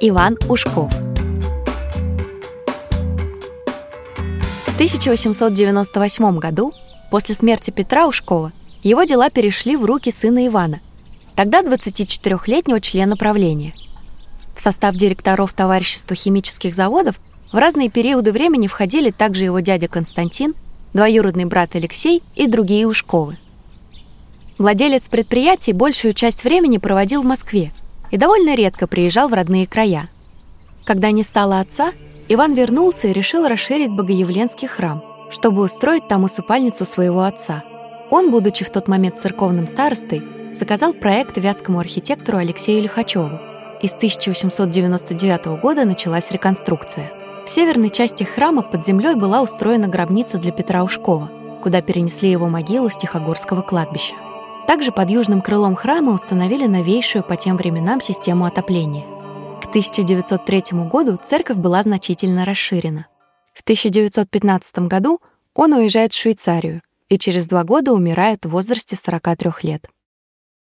Иван Ушков. В 1898 году, после смерти Петра Ушкова, его дела перешли в руки сына Ивана, тогда 24-летнего члена правления. В состав директоров товарищества химических заводов в разные периоды времени входили также его дядя Константин, двоюродный брат Алексей и другие Ушковы. Владелец предприятий большую часть времени проводил в Москве и довольно редко приезжал в родные края. Когда не стало отца, Иван вернулся и решил расширить Богоявленский храм, чтобы устроить там усыпальницу своего отца. Он, будучи в тот момент церковным старостой, заказал проект вятскому архитектору Алексею Лихачеву, и с 1899 года началась реконструкция. В северной части храма под землей была устроена гробница для Петра Ушкова, куда перенесли его могилу с Тихогорского кладбища. Также под южным крылом храма установили новейшую по тем временам систему отопления. К 1903 году церковь была значительно расширена. В 1915 году он уезжает в Швейцарию и через два года умирает в возрасте 43 лет.